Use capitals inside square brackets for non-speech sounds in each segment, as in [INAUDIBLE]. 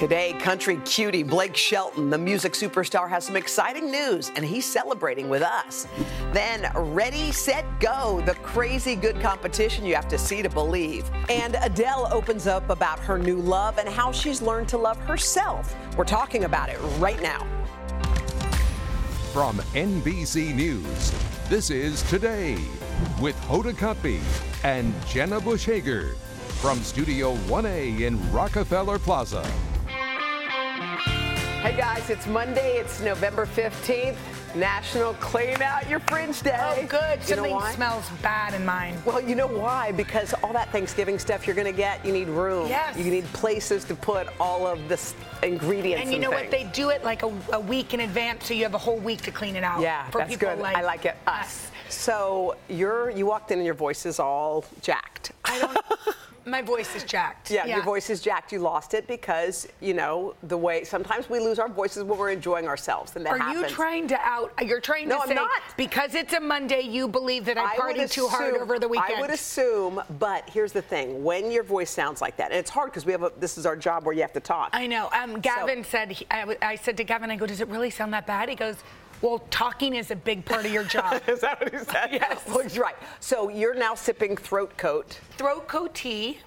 Today, country cutie Blake Shelton, the music superstar, has some exciting news and he's celebrating with us. Then, Ready, Set, Go, the crazy good competition you have to see to believe. And Adele opens up about her new love and how she's learned to love herself. We're talking about it right now. From NBC News, this is Today with Hoda Kotb and Jenna Bush Hager from Studio 1A in Rockefeller Plaza. Hey guys, it's Monday. It's November 15th. National Clean Out Your Fridge Day. Oh, good. You Something smells bad in mine. Well, you know why? Because all that Thanksgiving stuff you're going to get, you need room. Yes. You need places to put all of the ingredients. And you know what? They do it like a, a week in advance, so you have a whole week to clean it out. Yeah, for that's people good. Like I like it. Us. So you're you walked in and your voice is all jacked. I don't. [LAUGHS] my voice is jacked. Yeah, your voice is jacked. You lost it because you know the way. Sometimes we lose our voices when we're enjoying ourselves, and that Are happens. you trying to out? You're trying No, to I'm say not. because it's a Monday, you believe that I, would partied too hard assume- over the weekend. I would assume, but here's the thing: when your voice sounds like that, and it's hard because we have a. This is our job where you have to talk. I know. Um, Gavin said. He, I, w- I said to Gavin, I go, does it really sound that bad? He goes, well, talking is a big part of your job. [LAUGHS] Is that what he said? [LAUGHS] Yes. Well, he's right. So you're now sipping throat coat. Throat coat tea,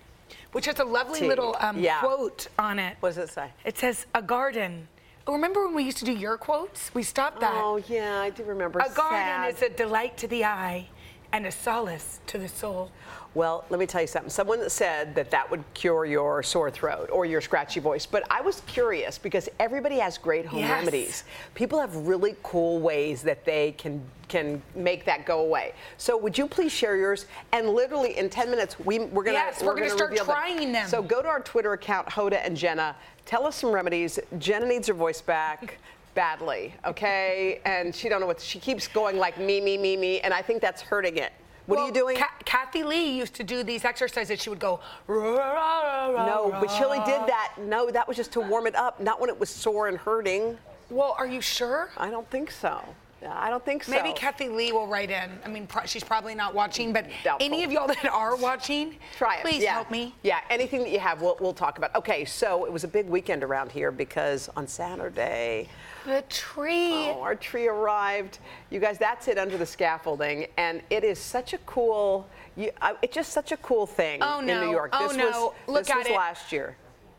which has a lovely Tea. little um, Yeah. quote on it. What does it say? It says a garden. Remember when we used to do your quotes? We stopped that. Oh yeah, I do remember. a garden Sad. is a delight to the eye and a solace to the soul. Well, let me tell you something. Someone said that that would cure your sore throat or your scratchy voice. But I was curious because everybody has great home Yes. remedies. People have really cool ways that they can can make that go away. So would you please share yours? And literally in 10 minutes, we, we're gonna Yes, we're gonna start trying them. So go to our Twitter account, Hoda and Jenna. Tell us some remedies. Jenna needs her voice back. Badly, okay? And she don't know what she keeps going like me, me, me, me, and I think that's hurting it. What are you doing? Ca- Kathie Lee used to do these exercises. She would go. No, but she only did that. No, that was just to warm it up, not when it was sore and hurting. Well, are you sure? I don't think so. I don't think so. Maybe Kathie Lee will write in. I mean, pro- she's probably not watching, but Doubtful. any of y'all that are watching, Try it. Please yeah. help me. Yeah, anything that you have, we'll, we'll talk about. Okay, so it was a big weekend around here because on Saturday, The tree. oh, our tree arrived. You guys, that's it under the scaffolding, and it is such a cool. You, I, it's just such a cool thing Oh, in. New York. Oh, this no. was Look this was it. last year.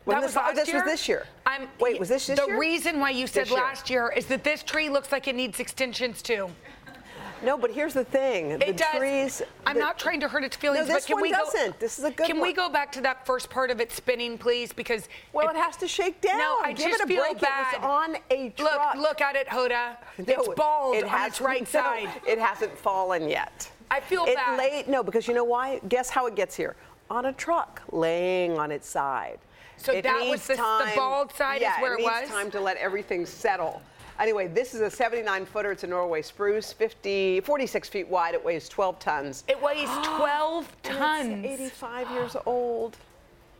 That Wasn't was this, oh, this year? was this year. I'm- Wait, was this this the year? The reason why you said year. last year is that this tree looks like it needs extensions too. No, but here's the thing. the It does. trees. I'm the- not trying to hurt its feelings, No, this but can one we doesn't. go? This is a good one. Can we go back to that first part of it spinning, please? Because Well, it, has to shake down. No, I Give just it a feel break. bad. It was on a truck. Look, look at it, Hoda. No, it's bald it on has- its right [LAUGHS] no, side. It hasn't fallen yet. I feel it bad. Lay, no, because you know why? Guess how it gets here? On a truck, laying on its side. So It that was the- the bald side is yeah, where it needs was? time to let everything settle. Anyway, this is a 79 footer. It's a Norway spruce, 50, 46 feet wide. It weighs 12 tons. It weighs [GASPS] 12 tons. It's 85 years old.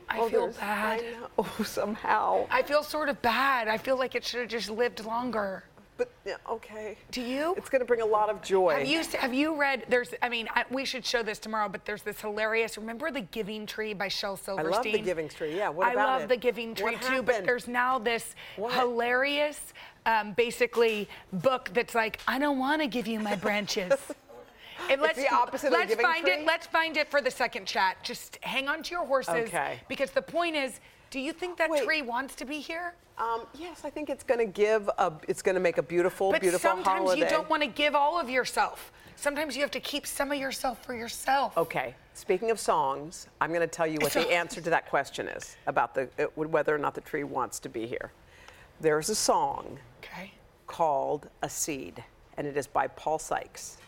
I Oh, feel bad. [LAUGHS] I know. Oh, somehow. I feel sort of bad. I feel like it should have just lived longer. But yeah, okay. Do you? It's going to bring a lot of joy. Have you have you read? There's. I mean, I, we should show this tomorrow. But there's this hilarious. Remember the Giving Tree by Shel Silverstein? I love The Giving Tree, yeah, what about I love it? the Giving What Tree too. But there's now this What? hilarious, um, basically book that's like, I don't want to give you my branches. [LAUGHS] And let's, the opposite of the let's find Tree? it. Let's find it for the second chat. Just hang on to your horses. Okay. Because the point is, do you think that Wait. tree wants to be here? Um, yes, I think it's going to give a. It's going to make a beautiful, But beautiful sometimes holiday. you don't want to give all of yourself. Sometimes you have to keep some of yourself for yourself. Okay. Speaking of songs, I'm going to tell you what the answer to that question is about the uh, whether or not the tree wants to be here. There's a song Okay. called "A Seed," and it is by Paul Sykes.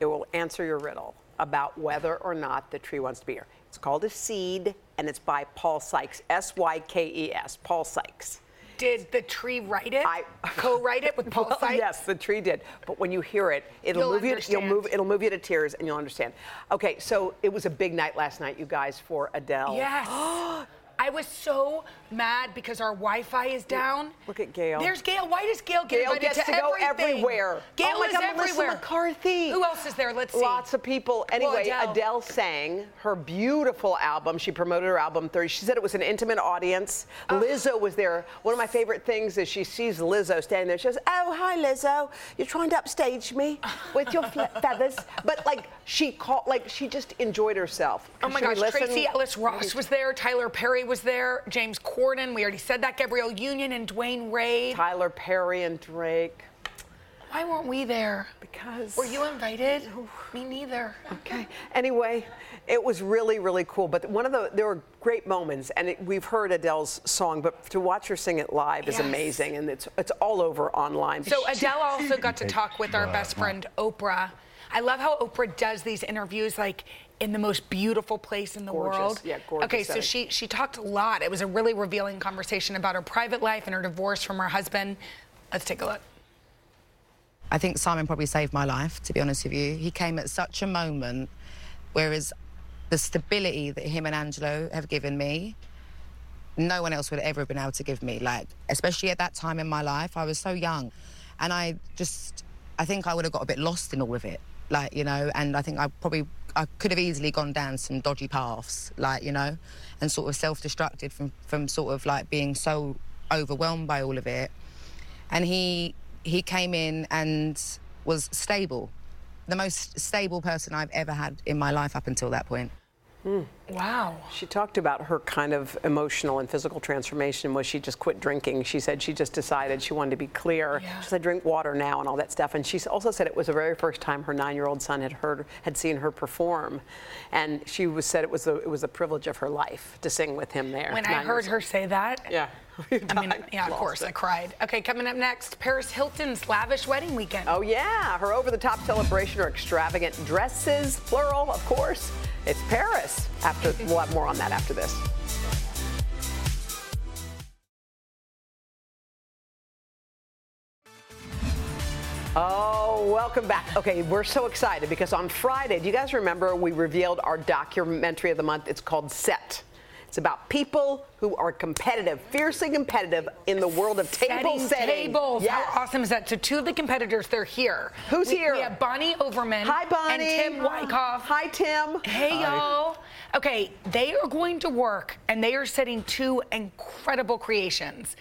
It will answer your riddle about whether or not the tree wants to be here. It's called "A Seed," and it's by Paul Sykes. S Y K E S. Paul Sykes. Did the tree write it? I- [LAUGHS] co-write it with Paul Well, Sykes? Yes, the tree did. But when you hear it, it'll You'll move you. You'll move. It'll move you to tears, and you'll understand. Okay, so it was a big night last night, you guys, for Adele. Yes. [GASPS] [GASPS] I was so mad because our Wi-Fi is down. Look at Gail. There's Gail. Why does Gail get Gail invited gets to, go everywhere. Gail oh my is God, Melissa everywhere. McCarthy. Who else is there? Let's see. Lots of people. Oh, anyway, Adele. Adele. sang her beautiful album. She promoted her album 30. She said it was an intimate audience. Lizzo was there. One of my favorite things is she sees Lizzo standing there. She says, "Oh, hi Lizzo. You're trying to upstage me with your [LAUGHS] feathers." But like she called, like she just enjoyed herself. Oh my gosh. Tracee Ellis Ross was there, Tyler Perry was there, James Corden, we already said that, Gabrielle Union and Dwyane Wade. Tyler Perry and Drake. Why weren't we there? Because Were you invited? Me neither. Okay. Anyway, it was really, really cool. But one of the there were great moments, and it, we've heard Adele's song, but to watch her sing it live is amazing, and it's it's all over online. So Adele also got to talk with our best friend Oprah. I love how Oprah does these interviews like in the most beautiful place in the Gorgeous. world. Yeah, gorgeous Okay, so she she talked a lot. It was a really revealing conversation about her private life and her divorce from her husband. Let's take a look. I think Simon probably saved my life, to be honest with you. He came at such a moment, whereas the stability that him and Angelo have given me, no one else would ever have been able to give me. Like, especially at that time in my life, I was so young. And I just, I think I would have got a bit lost in all of it. Like, you know, and I think I probably, I could have easily gone down some dodgy paths, like, you know, and sort of self destructed from, from sort of like being so overwhelmed by all of it. And he he came in and was stable the most stable person i've ever had in my life up until that point Wow. She talked about her kind of emotional and physical transformation was she just quit drinking. She said she just decided she wanted to be clear. Yeah. She said drink water now and all that stuff. And she also said it was the very first time her nine-year-old son had heard had seen her perform, and she was said it was a, it was a privilege of her life to sing with him there. When I heard her old. say that, Yeah. [LAUGHS] I mean, yeah, of course, it. I cried. Okay, coming up next, Paris Hilton's lavish wedding weekend. Oh, yeah. Her over the top celebration or extravagant dresses, plural, of course. It's Paris. After We'll have more on that after this. Oh, welcome back. Okay, we're so excited because on Friday, do you guys remember we revealed our documentary of the month? It's called Set. It's about people who are competitive, fiercely competitive in the world of table setting setting. tables. Yes. How awesome is that? So two of the competitors, they're here. Who's We- here? We have Bonnie Overman. Hi, Bonnie. And Tim Wyckoff. Hi, Tim. Hey, y'all. Okay, they are going to work and they are setting two incredible creations.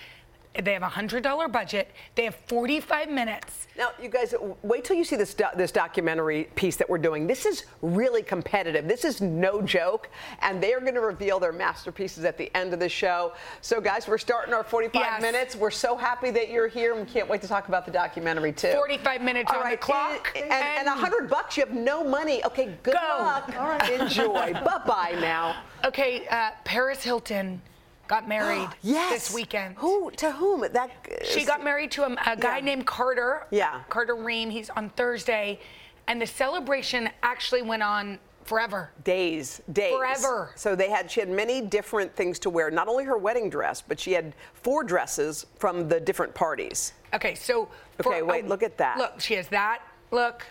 They have a $100 budget. They have 45 minutes. Now, you guys, wait till you see this do- this documentary piece that we're doing. This is really competitive. This is no joke, and they are going to reveal their masterpieces at the end of the show. So, guys, we're starting our 45 Yes. minutes. We're so happy that you're here, and we can't wait to talk about the documentary too. 45 minutes All on the right, clock. and, and, and 100 bucks. You have no money. Okay, good Go. luck. All right, enjoy. bye bye now. Okay, uh, Paris Hilton got married [GASPS] Yes. this weekend. Who to whom? That She got married to a, a guy Yeah. named Carter. Yeah. Carter Ream. He's on Thursday. And the celebration actually went on forever. days, days. Forever. So they had she had many different things to wear. Not only her wedding dress, but she had four dresses from the different parties. Okay, so. Okay, wait, a- look at that. Look, she has that look.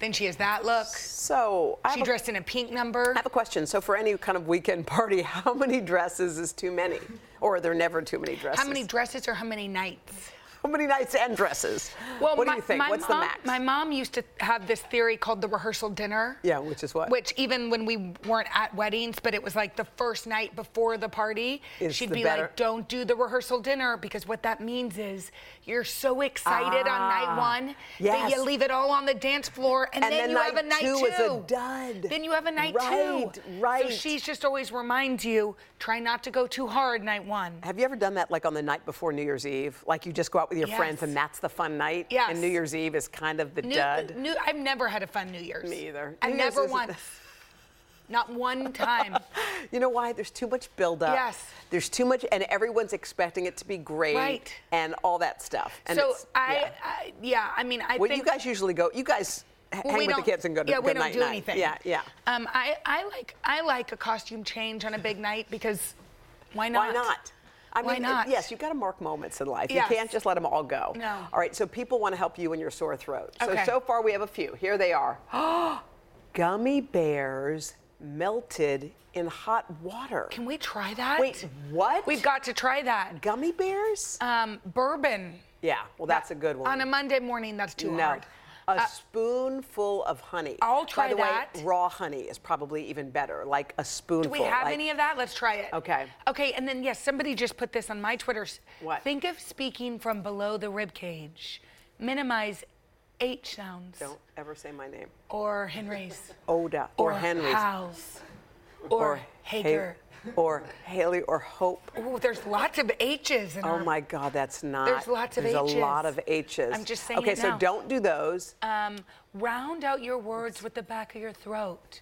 Then she has that look. So I She have, a, dressed in a pink number. I have a question. So for any kind of weekend party, [LAUGHS] how many dresses is too many, or are there never too many dresses? How many dresses or how many nights? [LAUGHS] How many nights and dresses? Well, what my, do you think? What's mom, the max? My mom used to have this theory called the rehearsal dinner. Yeah, which is what? Which even when we weren't at weddings, but it was like the first night before the party, Is she'd the be better- like, "Don't do the rehearsal dinner because what that means is you're so excited on night Ah, one that you leave it all on the dance floor, and, And then then you have a night two is a dud. Then you have a night Right, two. right. So she's just always reminds you, try not to go too hard night one. Have you ever done that like on the night before New Year's Eve? Like you just go out with your Yes. friends and that's the fun night? Yes. And New Year's Eve is kind of the New, dud? New, I've never had a fun New Year's. Me either. I Year's never once. Not one [LAUGHS] time. You know why? There's too much buildup. Yes. There's too much, and everyone's expecting it to be great. Right. And all that stuff. And so it's- I, yeah. I, yeah, I mean, I Well, you guys usually go. You guys well, hang we with the kids and go to yeah, go we don't night do night. anything. Yeah, yeah. Um, I, I like I like a costume change on a big night because why not? Why not? I Why mean, not? yes, you've got to mark moments in life. Yes. You can't just let them all go. No. All right, so people want to help you in your sore throat. So, Okay. so far we have a few. Here they are. [GASPS] Gummy bears melted in hot water. Can we try that? Wait, what? We've got to try that. Gummy bears? Um, bourbon. yeah, well, that's a good one. On a Monday morning, that's too no. hard. A Uh, spoonful of honey. I'll try By the that. way, raw honey is probably even better, like a spoonful. Do we have like- any of that? Let's try it. Okay. Okay, and then yes, somebody just put this on my Twitter. What? Think of speaking from below the rib cage. Minimize H sounds. Don't ever say my name. Or Henry's. [LAUGHS] Oda or, or Henry's. Hal's. Or, Ha- Hager. Or Haley or Hope. Oh, there's lots of H's in Oh our- my God, that's not. There's lots of There's a H's. lot of H's. I'm just saying Okay, it so now. don't do those. Um, round out your words with the back of your throat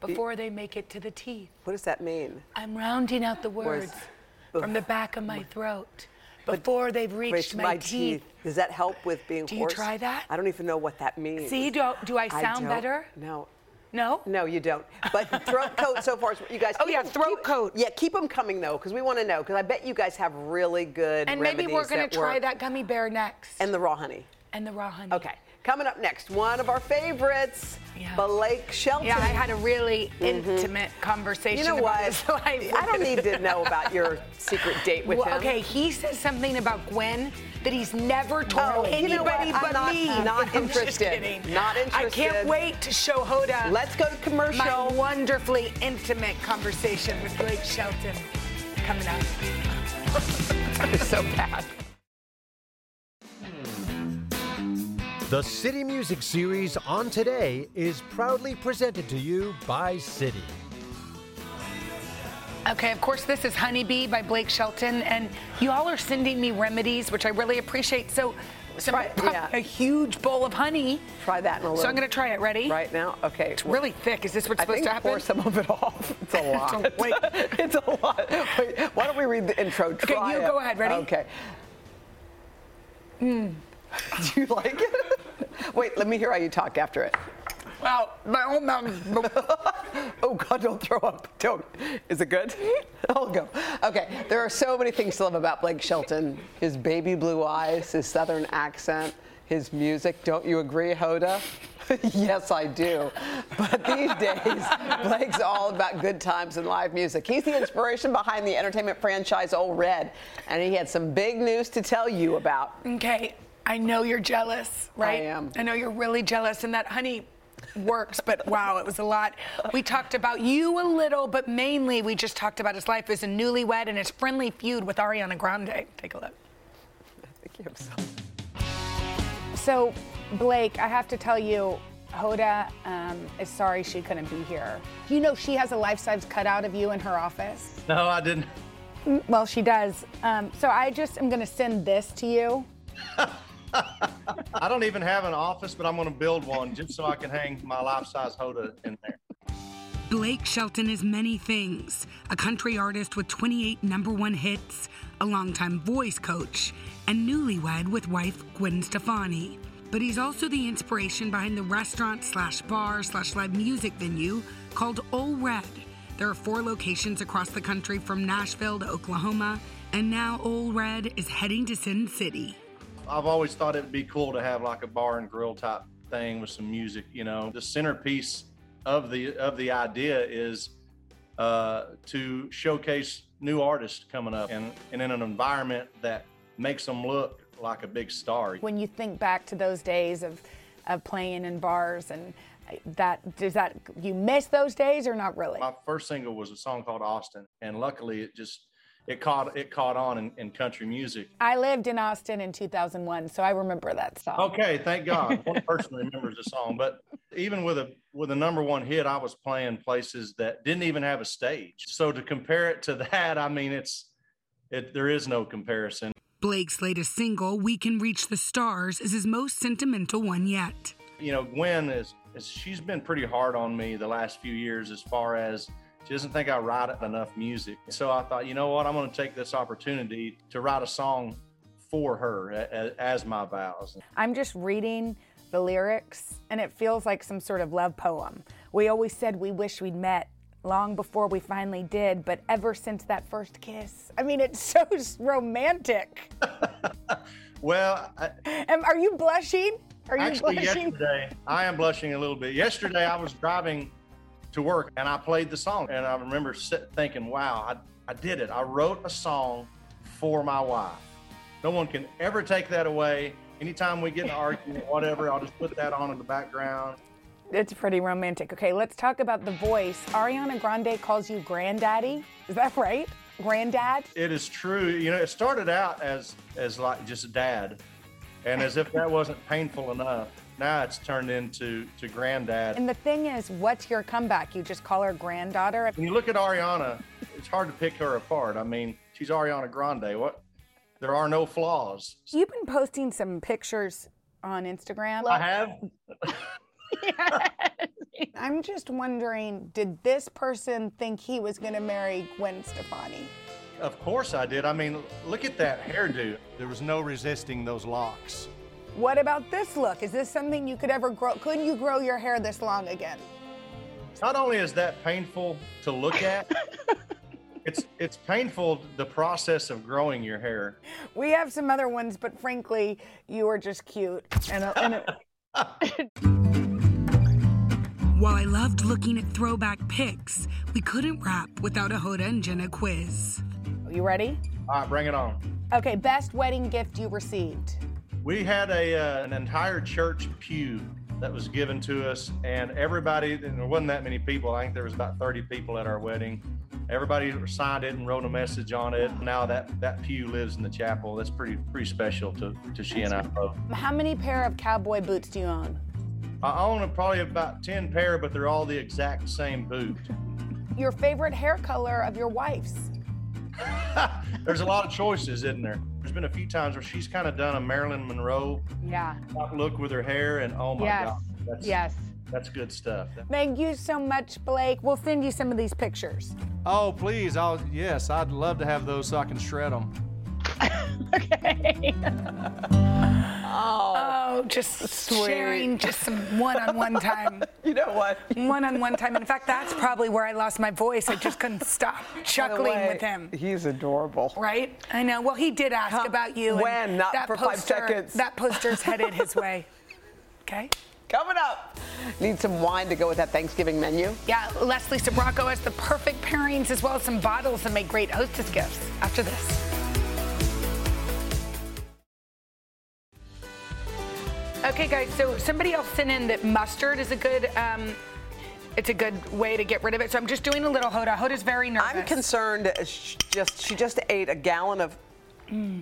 before they make it to the teeth. What does that mean? I'm rounding out the words from the back of my throat before they've reached Reach my, teeth. Does that help with being Do you hoarse? try that? I don't even know what that means. See, do, do I sound don't- better? No. No? No, you don't. But throat coat so far, you guys. [LAUGHS] Oh, yeah, 'em- throat keep- coat. Yeah, keep them coming though, because we want to know. Because I bet you guys have really good And maybe we're going to try work. that gummy bear next. And the raw honey. and the raw honey. Okay, coming up next, one of our favorites, Yeah. Blake Shelton. Yeah, I had a really intimate conversation Mm-hmm. You know what? his [LAUGHS] life. I don't need to know about your secret date with Well, him. okay, he says something about Gwen that he's never told Oh, you know anybody but not- me. [LAUGHS] not I'm just interested. I can't wait to show Hoda Let's go to commercial. my wonderfully intimate conversation with Blake Shelton coming up. [LAUGHS] It's so bad. The Citi Music Series on Today is proudly presented to you by Citi. Okay, of course, this is Honeybee by Blake Shelton, and you all are sending me remedies, which I really appreciate. So, some, Try- yeah. a huge bowl of honey. Try that in a little. So I'm going to try it. Ready? right now. Okay. It's really thick. Is this what's I supposed think to happen? pour some of it off. [LAUGHS] It's a lot. Wait. [LAUGHS] it's a lot. Wait, why don't we read the intro? Try okay, you it. go ahead. Ready? Okay. Hmm. [LAUGHS] Do you like it? Wait, let me hear how you talk after it. Wow, my own mouth. [LAUGHS] Oh God, don't throw up. Don't. Is it good? [LAUGHS] I'll go. Okay, there are so many things to love about Blake Shelton. His baby blue eyes, his southern accent, his music. Don't you agree, Hoda? [LAUGHS] yes, I do. But these days, Blake's all about good times and live music. He's the inspiration behind the entertainment franchise Ole Red, and he had some big news to tell you about. Okay, I know you're jealous, right? I am. I know you're really jealous, and that honey works, but wow, it was a lot. We talked about you a little, but mainly we just talked about his life as a newlywed and his friendly feud with Ariana Grande. Take a look. I think you have. So, Blake, I have to tell you, Hoda um, is sorry she couldn't be here. You know she has a life-size cutout of you in her office. No, I didn't. Well, she does. Um, so I just am going to send this to you. [LAUGHS] I don't even have an office, but I'm going to build one just so I can hang my life-size Hoda in there. Blake Shelton is many things a country artist with 28 number one hits, a longtime voice coach, and newlywed with wife Gwen Stefani. But he's also the inspiration behind the restaurant slash bar slash live music venue called Ole Red. There are four locations across the country from Nashville to Oklahoma, and now Ole Red is heading to Sin City. I've always thought it'd be cool to have like a bar and grill type thing with some music. You know, the centerpiece of the of the idea is uh, to showcase new artists coming up and, and in an environment that makes them look like a big star. When you think back to those days of, of playing in bars and that, does that, you miss those days or not really? My first single was a song called Austin, and luckily it just it caught it caught on in, in country music. I lived in Austin in 2001, so I remember that song. Okay, thank [LAUGHS] God. One person remembers the song. But even with a with a number one hit, I was playing places that didn't even have a stage. So to compare it to that, I mean, it's it there is no comparison. Blake's latest single, We Can Reach the Stars, is his most sentimental one yet. You know, Gwen is, is she's been pretty hard on me the last few years as far as she doesn't think I write enough music. So I thought, you know what, I'm going to take this opportunity to write a song for her as, as my vows. I'm just reading the lyrics, and it feels like some sort of love poem. We always said we wish we'd met long before we finally did, but ever since that first kiss, I mean, it's [LAUGHS] so romantic. [LAUGHS] Well, I, Am, are you blushing? Are you Actually, blushing? yesterday, I am blushing a little bit. Yesterday, I was driving to work and I played the song. And I remember sit, thinking, wow, I, I did it. I wrote a song for my wife. No one can ever take that away. Anytime we get an argument, [LAUGHS] whatever, I'll just put that on in the background. It's pretty romantic. Okay, let's talk about the voice. Ariana Grande calls you granddaddy. Is that right? Granddad? It is true. You know, it started out as as like just dad, and as if that wasn't painful enough, now it's turned into to granddad. And the thing is, what's your comeback? You just call her granddaughter? When you look at Ariana, it's hard to pick her apart. I mean, she's Ariana Grande. What? There are no flaws. You've been posting some pictures on Instagram. I have. [LAUGHS] I'm just wondering, did this person think he was going to marry Gwen Stefani? Of course I did. I mean, look at that hairdo. There was no resisting those locks. What about this look? Is this something you could ever grow? Couldn't you grow your hair this long again? Not only is that painful to look at, [LAUGHS] it's it's painful the process of growing your hair. We have some other ones, but frankly, you are just cute. And, a, and a, [LAUGHS] While I loved looking at throwback pics, we couldn't wrap without a Hoda and Jenna quiz. Are you ready? All right, bring it on. Okay, best wedding gift you received. We had a uh, an entire church pew that was given to us, and everybody. And there wasn't that many people. I think there was about 30 people at our wedding. Everybody signed it and wrote a message on it. Now that that pew lives in the chapel. That's pretty pretty special to to she and I both. How many pair of cowboy boots do you own? I own probably about 10 pair, but they're all the exact same boot. Your favorite hair color of your wife's? [LAUGHS] There's a lot of choices, isn't there? There's been a few times where she's kind of done a Marilyn Monroe Yeah. look with her hair, and oh my Yes. god, that's Yes. that's good stuff. Thank you so much, Blake. We'll send you some of these pictures. Oh, please. I'll, yes, I'd love to have those so I can shred them. [LAUGHS] Oh, oh, just sharing just some one-on-one [LAUGHS] time. You know what? One-on-one time. In fact, that's probably where I lost my voice. I just couldn't stop chuckling way, with him. He's adorable. Right? I know. Well, he did ask Come- about you. and when? Not that for five seconds. That poster's headed his [LAUGHS] way. Okay? Coming up. Need some wine to go with that Thanksgiving menu? Yeah, Leslie Sbrocco has the perfect pairings as well as some bottles that make great hostess gifts after this. Okay, guys, so somebody else sent in that mustard is a good. Um, it's a good way to get rid of it. So I'm just doing a little Hoda. Hoda's very nervous. I'm concerned. uh, sh- Just she just ate a gallon of. I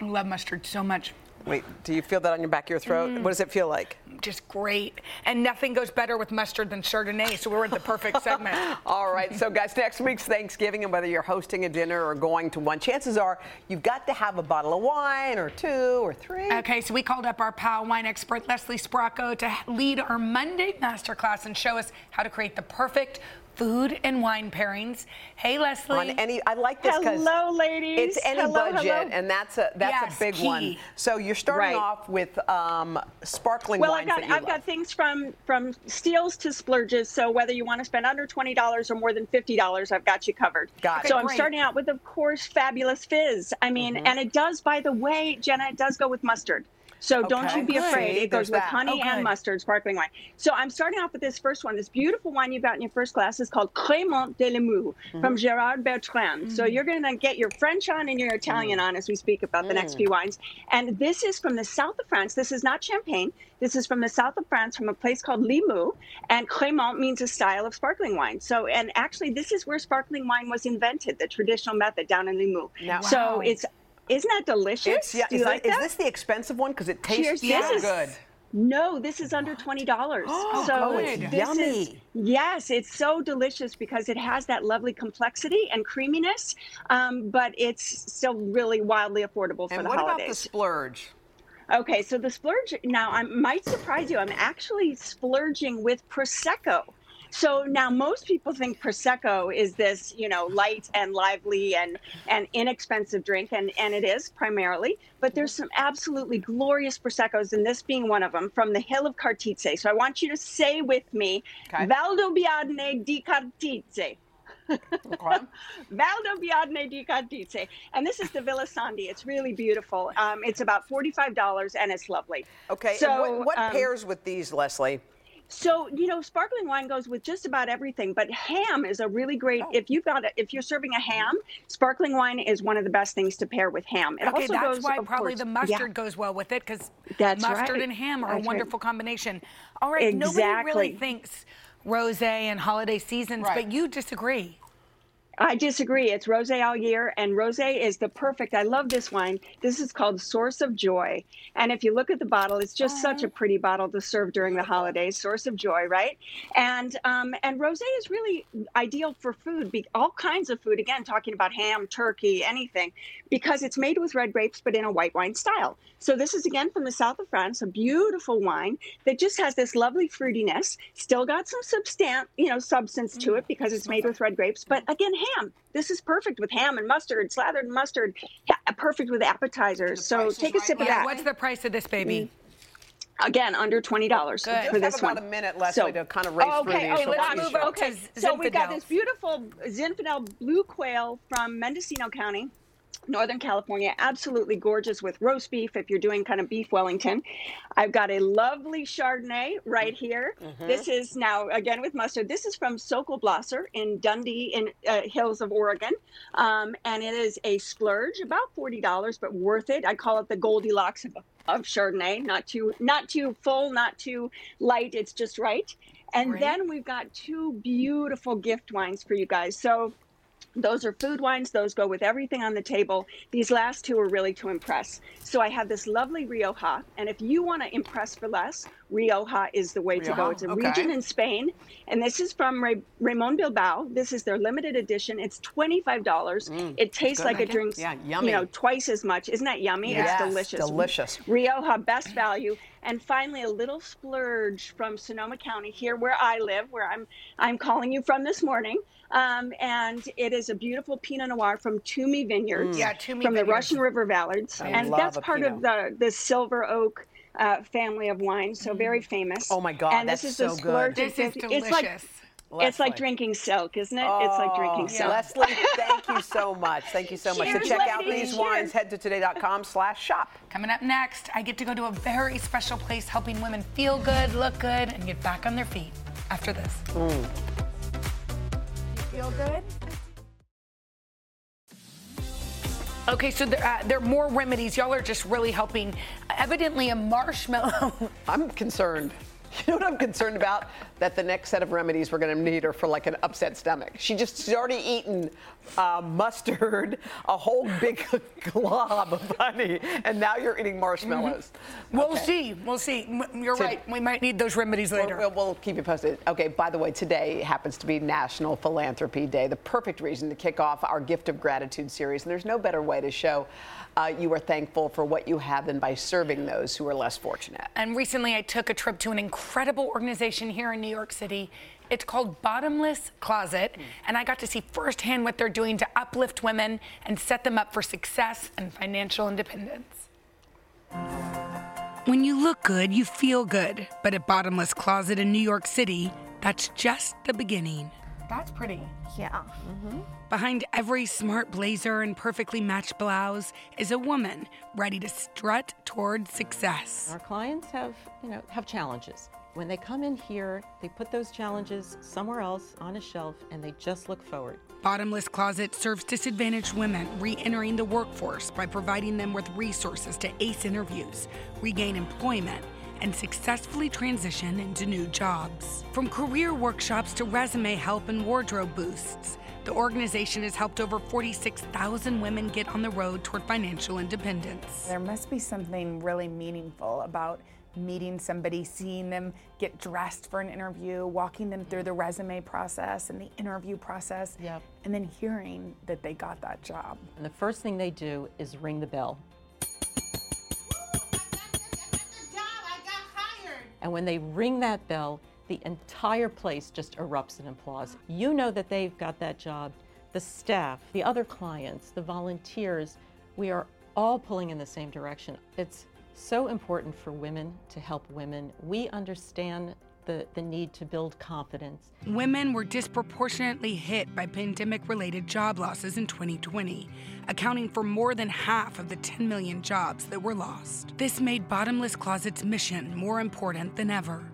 love mustard so much. Wait, do you feel that on your back of your throat? Mm. What does it feel like? Just great. And nothing goes better with mustard than Chardonnay. So we're at the perfect segment. [LAUGHS] All right, so guys, next week's Thanksgiving, and whether you're hosting a dinner or going to one, chances are you've got to have a bottle of wine or two or three. Okay, so we called up our pal wine expert Leslie Sbrocco to lead our Monday masterclass and show us how to create the perfect food and wine pairings. Hey, Leslie. On any, I like this because Hello, ladies. it's any Hello, budget, hello. and that's a that's Yes, a big one. So you're starting Right. off with um, sparkling Well, wines I've got I've love. got things from from steals to splurges. So whether you want to spend under twenty dollars or more than fifty dollars, I've got you covered. Got it. so Okay, I'm starting out with, of course, fabulous fizz. I mean, Mm-hmm. and it does, by the way, Jenna, it does go with mustard. So don't you be afraid. It there's goes with that. honey Oh, and mustard, sparkling wine. So I'm starting off with this first one. This beautiful wine you've got in your first glass is called Crémant de Limoux Mm-hmm. from Gerard Bertrand. So you're going to get your French on and your Italian Mm. on as we speak about the next few wines. And this is from the south of France. This is not champagne. This is from the south of France from a place called Limoux. And Crémant means a style of sparkling wine. So, and actually, this is where sparkling wine was invented, the traditional method down in Limoux. Now- So Wow. it's, isn't that delicious? It's yeah. Do Is, you that- like is that? this the expensive one? Because it tastes Cheers. so good. No, this is under twenty dollars. [GASPS] Oh, so it's yummy. Is, yes, it's so delicious because it has that lovely complexity and creaminess, um, but it's still really wildly affordable for And the what about holidays. the splurge? Okay, so the splurge now I might surprise you. I'm actually splurging with prosecco. So now most people think prosecco is this, you know, light and lively and and inexpensive drink, and and it is primarily. But there's some absolutely glorious proseccos, and this being one of them from the hill of Cartizze. So I want you to say with me, Okay. Valdobbiadene di Cartizze. Okay. [LAUGHS] Valdobbiadene di Cartizze. And this is the Villa Sandi. It's really beautiful. Um, it's about $45 and it's lovely. Okay. So, what what um, pairs with these, Leslie? So you know, sparkling wine goes with just about everything, but ham is a really great. Oh. If you've got a, if you're serving a ham, sparkling wine is one of the best things to pair with ham. It Okay, also that's goes, why probably course- the yeah. mustard goes well with it because That's mustard right. and ham are That's a right. wonderful combination. All right, nobody really thinks rosé and holiday seasons, Right. but you disagree. I disagree. It's rosé all year, and rosé is the perfect. I love this wine. This is called Source of Joy, and if you look at the bottle, it's just such a pretty bottle to serve during the holidays. Source of Joy, right? And um, and rosé is really ideal for food, be, all kinds of food. Again, talking about ham, turkey, anything, because it's made with red grapes, but in a white wine style. So this is again from the south of France, a beautiful wine that just has this lovely fruitiness. Still got some substan, you know, substance to it because it's made with red grapes. But again, ham. This is perfect with ham and mustard, slathered mustard. Yeah, perfect with appetizers. So take a sip of Yeah, that. what's the price of this baby? Mm. Again, under twenty dollars Good. for Just this have about one. a minute, Leslie, to kind of race oh, through okay, these. Oh, So let's move Okay, so we've got this beautiful Zinfandel blue quail from Mendocino County. Northern California, absolutely gorgeous with roast beef if you're doing kind of beef Wellington. I've got a lovely Chardonnay right here. Mm-hmm. This is now, again with mustard, this is from Sokol Blosser in Dundee, in uh, Hills of Oregon. Um, and it is a splurge, about $40, but worth it. I call it the Goldilocks of, of Chardonnay. Not too, not too full, not too light. It's just right. And Right. then we've got two beautiful gift wines for you guys. So those are food wines. Those go with everything on the table. These last two are really to impress. So I have this lovely Rioja, and if you want to impress for less, Rioja is the way to go. It's a okay. region in Spain, and this is from Ra- Ramon Bilbao. This is their limited edition. It's twenty five dollars. it tastes Mm, like it drinks, Yeah, yummy. you know, twice as much. Isn't that yummy? Yes, it's delicious. delicious. Rioja, best value. And finally, a little splurge from Sonoma County, here where I live, where I'm I'm calling you from this morning. Um, and it is a beautiful Pinot Noir from Twomey Vineyards, Yeah, Twomey from the Vineyards. Russian River Vallards, I and love that's a part of the the Silver Oak. Uh, family of wines, so very famous. Oh my God, And that's this is so the good. splurge. This is It's like delicious. it's like drinking silk, isn't it? it's like drinking Oh, silk. Leslie, thank you so [LAUGHS] much. Thank you so much. To Cheers, check out ladies. these wines, head to today.com slash shop. Coming up next, I get to go to a very special place helping women feel good, look good, and get back on their feet after this. Feel good? Okay, so there, uh, there are more remedies. Y'all are just really helping. Evidently, a marshmallow. I'm concerned. [LAUGHS] You know what I'm concerned about? That the next set of remedies we're going to need are for like an upset stomach. She just she's already eaten uh, mustard, a whole big [LAUGHS] glob of honey, and now you're eating marshmallows. We'll see. We'll see. You're To- right. We might need those remedies later. We'll, we'll keep you posted. Okay, by the way, today happens to be National Philanthropy Day, the perfect reason to kick off our Gift of Gratitude series. And there's no better way to show uh, you are thankful for what you have than by serving those who are less fortunate. And recently, I took a trip to an incredible organization here in New York City. It's called Bottomless Closet, mm. and I got to see firsthand what they're doing to uplift women and set them up for success and financial independence. When you look good, you feel good. But at Bottomless Closet in New York City, that's just the beginning. That's pretty. Yeah. Mm-hmm. Mm-hmm. Behind every smart blazer and perfectly matched blouse is a woman ready to strut toward success. Our clients have, you know, have challenges. When they come in here, they put those challenges somewhere else on a shelf and they just look forward. Bottomless Closet serves disadvantaged women re entering the workforce by providing them with resources to ace interviews, regain employment, and successfully transition into new jobs. From career workshops to resume help and wardrobe boosts, the organization has helped over 46,000 women get on the road toward financial independence. There must be something really meaningful about meeting somebody, seeing them get dressed for an interview, walking them through the mm-hmm. resume process and the interview process, Yep. and then hearing that they got that job. And the first thing they do is ring the bell. And when they ring that bell, the entire place just erupts in applause. You know that they've got that job. The staff, the other clients, the volunteers, we are all pulling in the same direction. It's so important for women to help women. We understand the, the need to build confidence. Women were disproportionately hit by pandemic related job losses in 2020, accounting for more than half of the 10 million jobs that were lost. This made Bottomless Closet's mission more important than ever.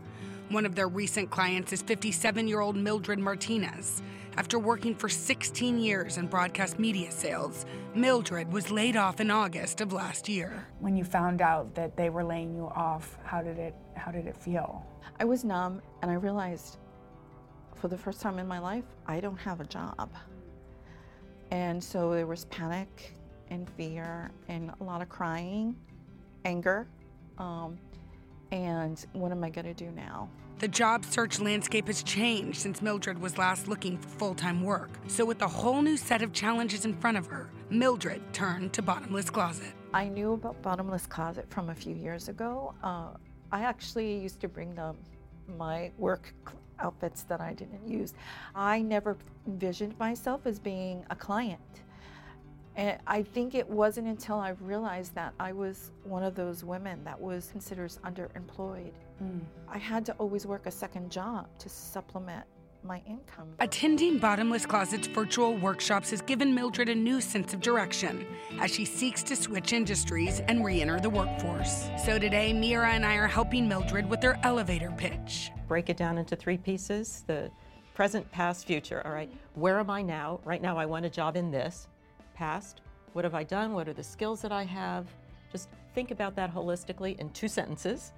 One of their recent clients is 57 year old Mildred Martinez. After working for 16 years in broadcast media sales, Mildred was laid off in August of last year. When you found out that they were laying you off, how did it how did it feel? I was numb and I realized for the first time in my life, I don't have a job. And so there was panic and fear and a lot of crying, anger. Um, and what am I going to do now? The job search landscape has changed since Mildred was last looking for full time work. So, with a whole new set of challenges in front of her, Mildred turned to Bottomless Closet. I knew about Bottomless Closet from a few years ago. Uh, I actually used to bring them my work outfits that I didn't use. I never envisioned myself as being a client. And I think it wasn't until I realized that I was one of those women that was considered underemployed. Mm. I had to always work a second job to supplement my income. Attending Bottomless Closet's virtual workshops has given Mildred a new sense of direction as she seeks to switch industries and re enter the workforce. So today, Mira and I are helping Mildred with their elevator pitch. Break it down into three pieces the present, past, future. All right, where am I now? Right now, I want a job in this. Past, what have I done? What are the skills that I have? Just think about that holistically in two sentences.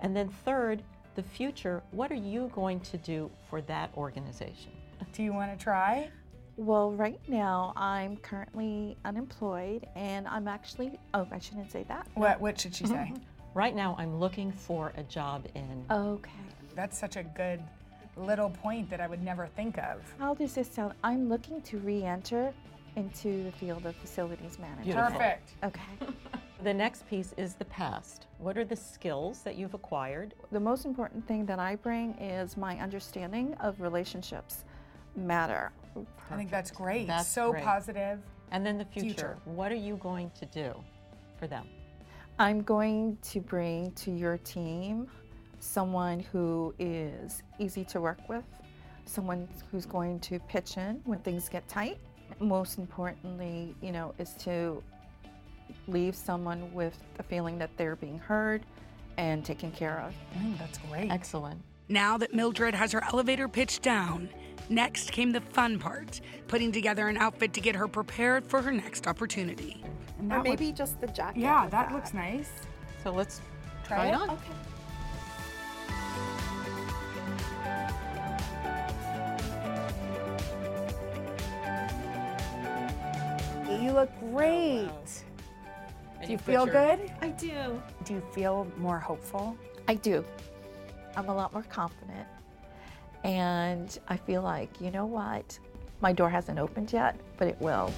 And then, third, the future, what are you going to do for that organization? Do you want to try? Well, right now I'm currently unemployed and I'm actually, oh, I shouldn't say that. What, what should she say? [LAUGHS] right now I'm looking for a job in. Okay. That's such a good little point that I would never think of. How does this sound? I'm looking to re enter into the field of facilities management. Beautiful. Perfect. Okay. [LAUGHS] The next piece is the past. What are the skills that you've acquired? The most important thing that I bring is my understanding of relationships matter. Perfect. I think that's great. That's so great. positive. And then the future. future. What are you going to do for them? I'm going to bring to your team someone who is easy to work with, someone who's going to pitch in when things get tight. Most importantly, you know, is to leave someone with the feeling that they're being heard and taken care of. Mm, that's great. Excellent. Now that Mildred has her elevator pitch down, next came the fun part putting together an outfit to get her prepared for her next opportunity. Or maybe just the jacket. Yeah, that, that, looks nice. So let's try, try it on. Okay. You look great. Oh, wow. Do you feel good? I do. Do you feel more hopeful? I do. I'm a lot more confident. And I feel like, you know what? My door hasn't opened yet, but it will.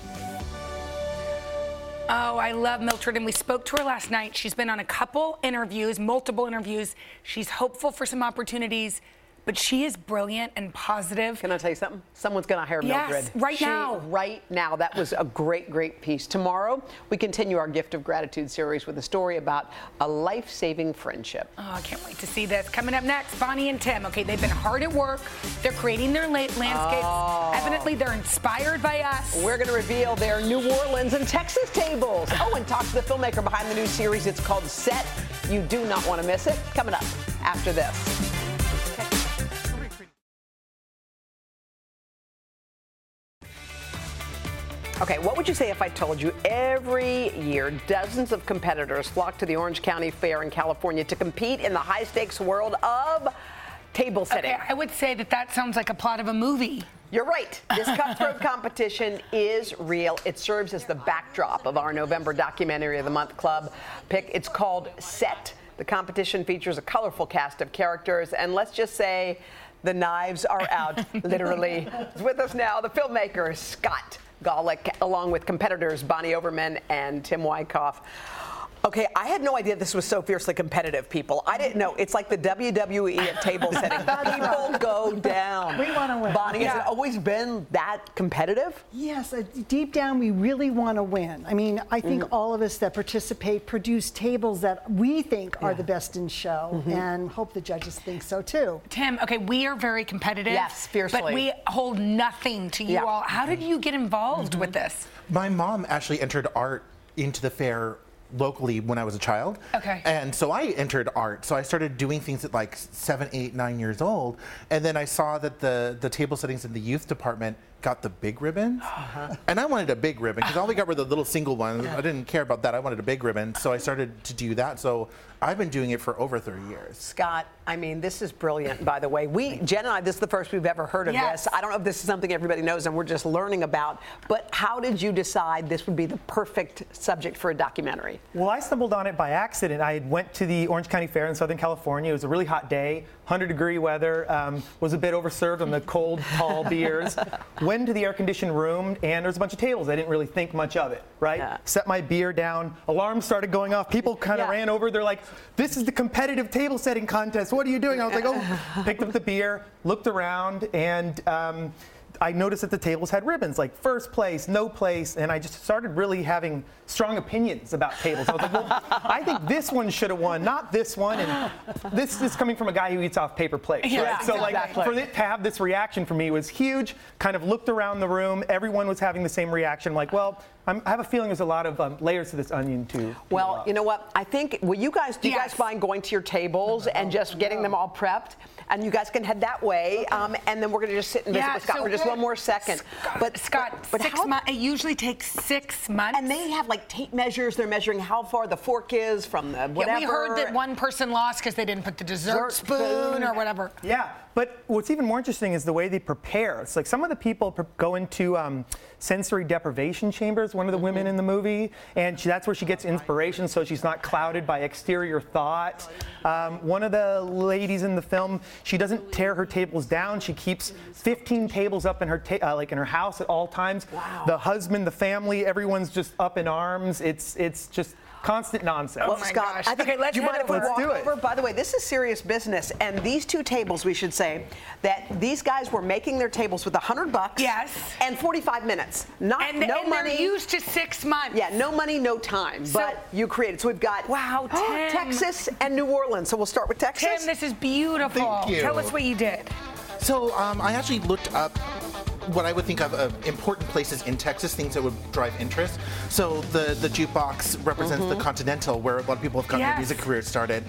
Oh, I love Mildred, and we spoke to her last night. She's been on a couple interviews, multiple interviews. She's hopeful for some opportunities but she is brilliant and positive. Can I tell you something? Someone's going to hire yes, Mildred. right she, now. Right now. That was a great, great piece. Tomorrow, we continue our Gift of Gratitude series with a story about a life saving friendship. Oh, I can't wait to see this. Coming up next, Bonnie and Tim. Okay, they've been hard at work. They're creating their landscapes. Oh. Evidently, they're inspired by us. We're going to reveal their New Orleans and Texas tables. Oh, and talk to the filmmaker behind the new series. It's called Set. You do not want to miss it. Coming up after this. Okay, what would you say if I told you every year dozens of competitors flock to the Orange County Fair in California to compete in the high stakes world of table setting? Okay, I would say that that sounds like a plot of a movie. You're right. This cutthroat [LAUGHS] competition is real. It serves as the backdrop of our November Documentary of the Month Club pick. It's called Set. The competition features a colorful cast of characters, and let's just say the knives are out, [LAUGHS] literally. With us now, the filmmaker, Scott Gawlik, along with competitors Bonnie Overman and Tim Wyckoff. Okay, I had no idea this was so fiercely competitive, people. I didn't know. It's like the WWE at table [LAUGHS] setting. people go down. We want to win. Bonnie, yeah. has it always been that competitive? Yes, uh, deep down, we really want to win. I mean, I think mm all of us that participate produce tables that we think yeah. are the best in show mm-hmm. and hope the judges think so too. Tim, okay, we are very competitive. Yes, fiercely. But we hold nothing to you yeah. all. How did you get involved mm-hmm. with this? My mom actually entered art into the fair locally when I was a child. Okay. And so I entered art. So I started doing things at like seven, eight, nine years old. And then I saw that the, the table settings in the youth department got the big ribbons. Uh-huh. And I wanted a big ribbon because all we got were the little single ones. I didn't care about that. I wanted a big ribbon. So I started to do that. So I've been doing it for over 30 years. Scott, I mean, this is brilliant, by the way. We, Jen and I, this is the first we've ever heard of Yes. this. I don't know if this is something everybody knows and we're just learning about, but how did you decide this would be the perfect subject for a documentary? Well, I stumbled on it by accident. I went to the Orange County Fair in Southern California. It was a really hot day, 100 degree weather. Um, was a bit overserved on the cold, tall [LAUGHS] beers. Went to the air conditioned room, and there was a bunch of tables. I didn't really think much of it, right? Set my beer down. Alarms started going off. People kind of Yeah. ran over. They're like, "This is the competitive table setting contest. What are you doing?" I was like, "Oh." [LAUGHS] Picked up the beer, looked around, and. Um, I noticed that the tables had ribbons like first place, no place, and I just started really having strong opinions about tables. I was like, well, [LAUGHS] I think this one should have won, not this one. And this is coming from a guy who eats off paper plates, Yeah, right? So like for it to have this reaction from me was huge. Kind of looked around the room, everyone was having the same reaction. Like, well, I'm, I have a feeling there's a lot of um, layers to this onion too. Well, you know what? I think, will you guys, do you guys mind going to your tables and just getting them all prepped? And you guys can head that way, um, and then we're going to just sit and visit Yeah, with Scott so for just one more second. but Scott, but six how- months. It usually takes six months. And they have like tape measures. They're measuring how far the fork is from the whatever. Yeah, we heard that one person lost because they didn't put the dessert Dessert spoon spoon. or whatever. Yeah, but what's even more interesting is the way they prepare. It's like some of the people pre- go into um, sensory deprivation chambers, one of the women in the movie, and she, that's where she gets inspiration so she's not clouded by exterior thought. Um, one of the ladies in the film, she doesn't tear her tables down. She keeps 15 tables up in her ta- uh, like in her house at all times. The husband, the family, everyone's just up in arms. It's it's just constant nonsense. Well, Scott, gosh. I think, do you mind if we Let's walk do it. over? By the way, this is serious business, and these two tables, we should say, that these guys were making their tables with a 100 bucks. Yes. And 45 minutes. Not And, no and money. they're used to six months. yeah, no money, no time. So- but you created. So we've got Wow, [GASPS] Tim. Texas and New Orleans. So we'll start with Texas. Tim, this is beautiful. Thank you. Tell us what you did. So um, I actually looked up what I would think of uh, important places in Texas, things that would drive interest. So the the jukebox represents the Continental, where a lot of people have gotten Yes. their music careers started.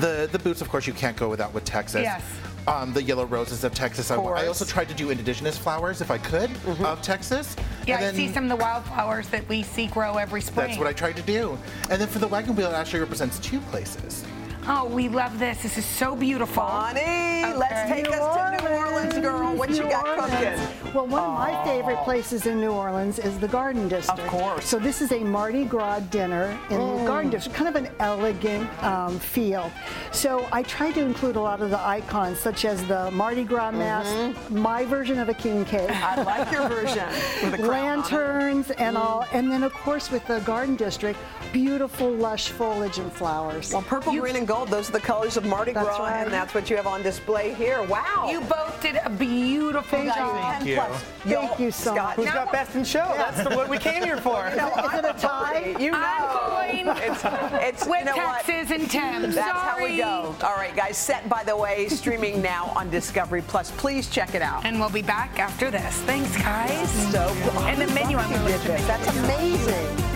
The the boots, of course, you can't go without with Texas. Yes. Um, the yellow roses of Texas. I, I also tried to do indigenous flowers, if I could, of Texas. Yeah, And I see some of the wildflowers that we see grow every spring. That's what I tried to do. And then for the wagon wheel, it actually represents two places. Oh, we love this. This is so beautiful. Bonnie, let's Okay. take us to New Orleans, girl. What you got Orleans. cooking? Well, one of my favorite places in New Orleans is the Garden District. Of course. So this is a Mardi Gras dinner in the Garden mm. District, kind of an elegant um, feel. So I tried to include a lot of the icons, such as the Mardi Gras mm-hmm. mask, my version of a king cake. I like your version [LAUGHS] with a crown on it. lanterns and all, mm. and then of course with the Garden District, beautiful lush foliage and flowers. Well, purple, green, and gold, those are the colors of Mardi That's Gras, right. and that's what you have on display here. Wow. You both did a beautiful Thank job. you. Thank you. Thank you so Scott, much. Who's got best in show? That's the, what we came here for. [LAUGHS] You know, Is it a I'm tie? You know. I'm going It's, it's with you know? Texas and Tim. That's how we go. All right, guys. Set, by the way, streaming now on Discovery Plus. Please check it out. And we'll be back after this. Thanks, guys. So, and the menu on the you did this. That's amazing.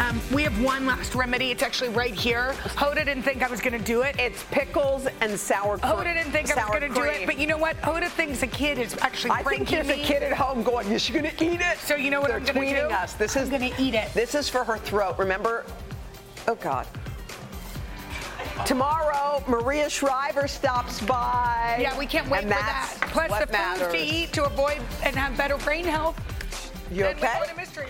Um, we have one last remedy. It's actually right here. Hoda didn't think I was going to do it. It's pickles and sour cream. Hoda didn't think I was going to do it, but you know what? Hoda thinks a kid is actually I think there's a kid at home going, is she going to eat it? So you know what They're I'm gonna tweeting do? us. This I'm is gonna eat it. This is for her throat. Remember? Oh God. Tomorrow, Maria Shriver stops by. Yeah, we can't wait for that. Plus what the matters. to eat to avoid and have better brain health. You okay? go to mystery.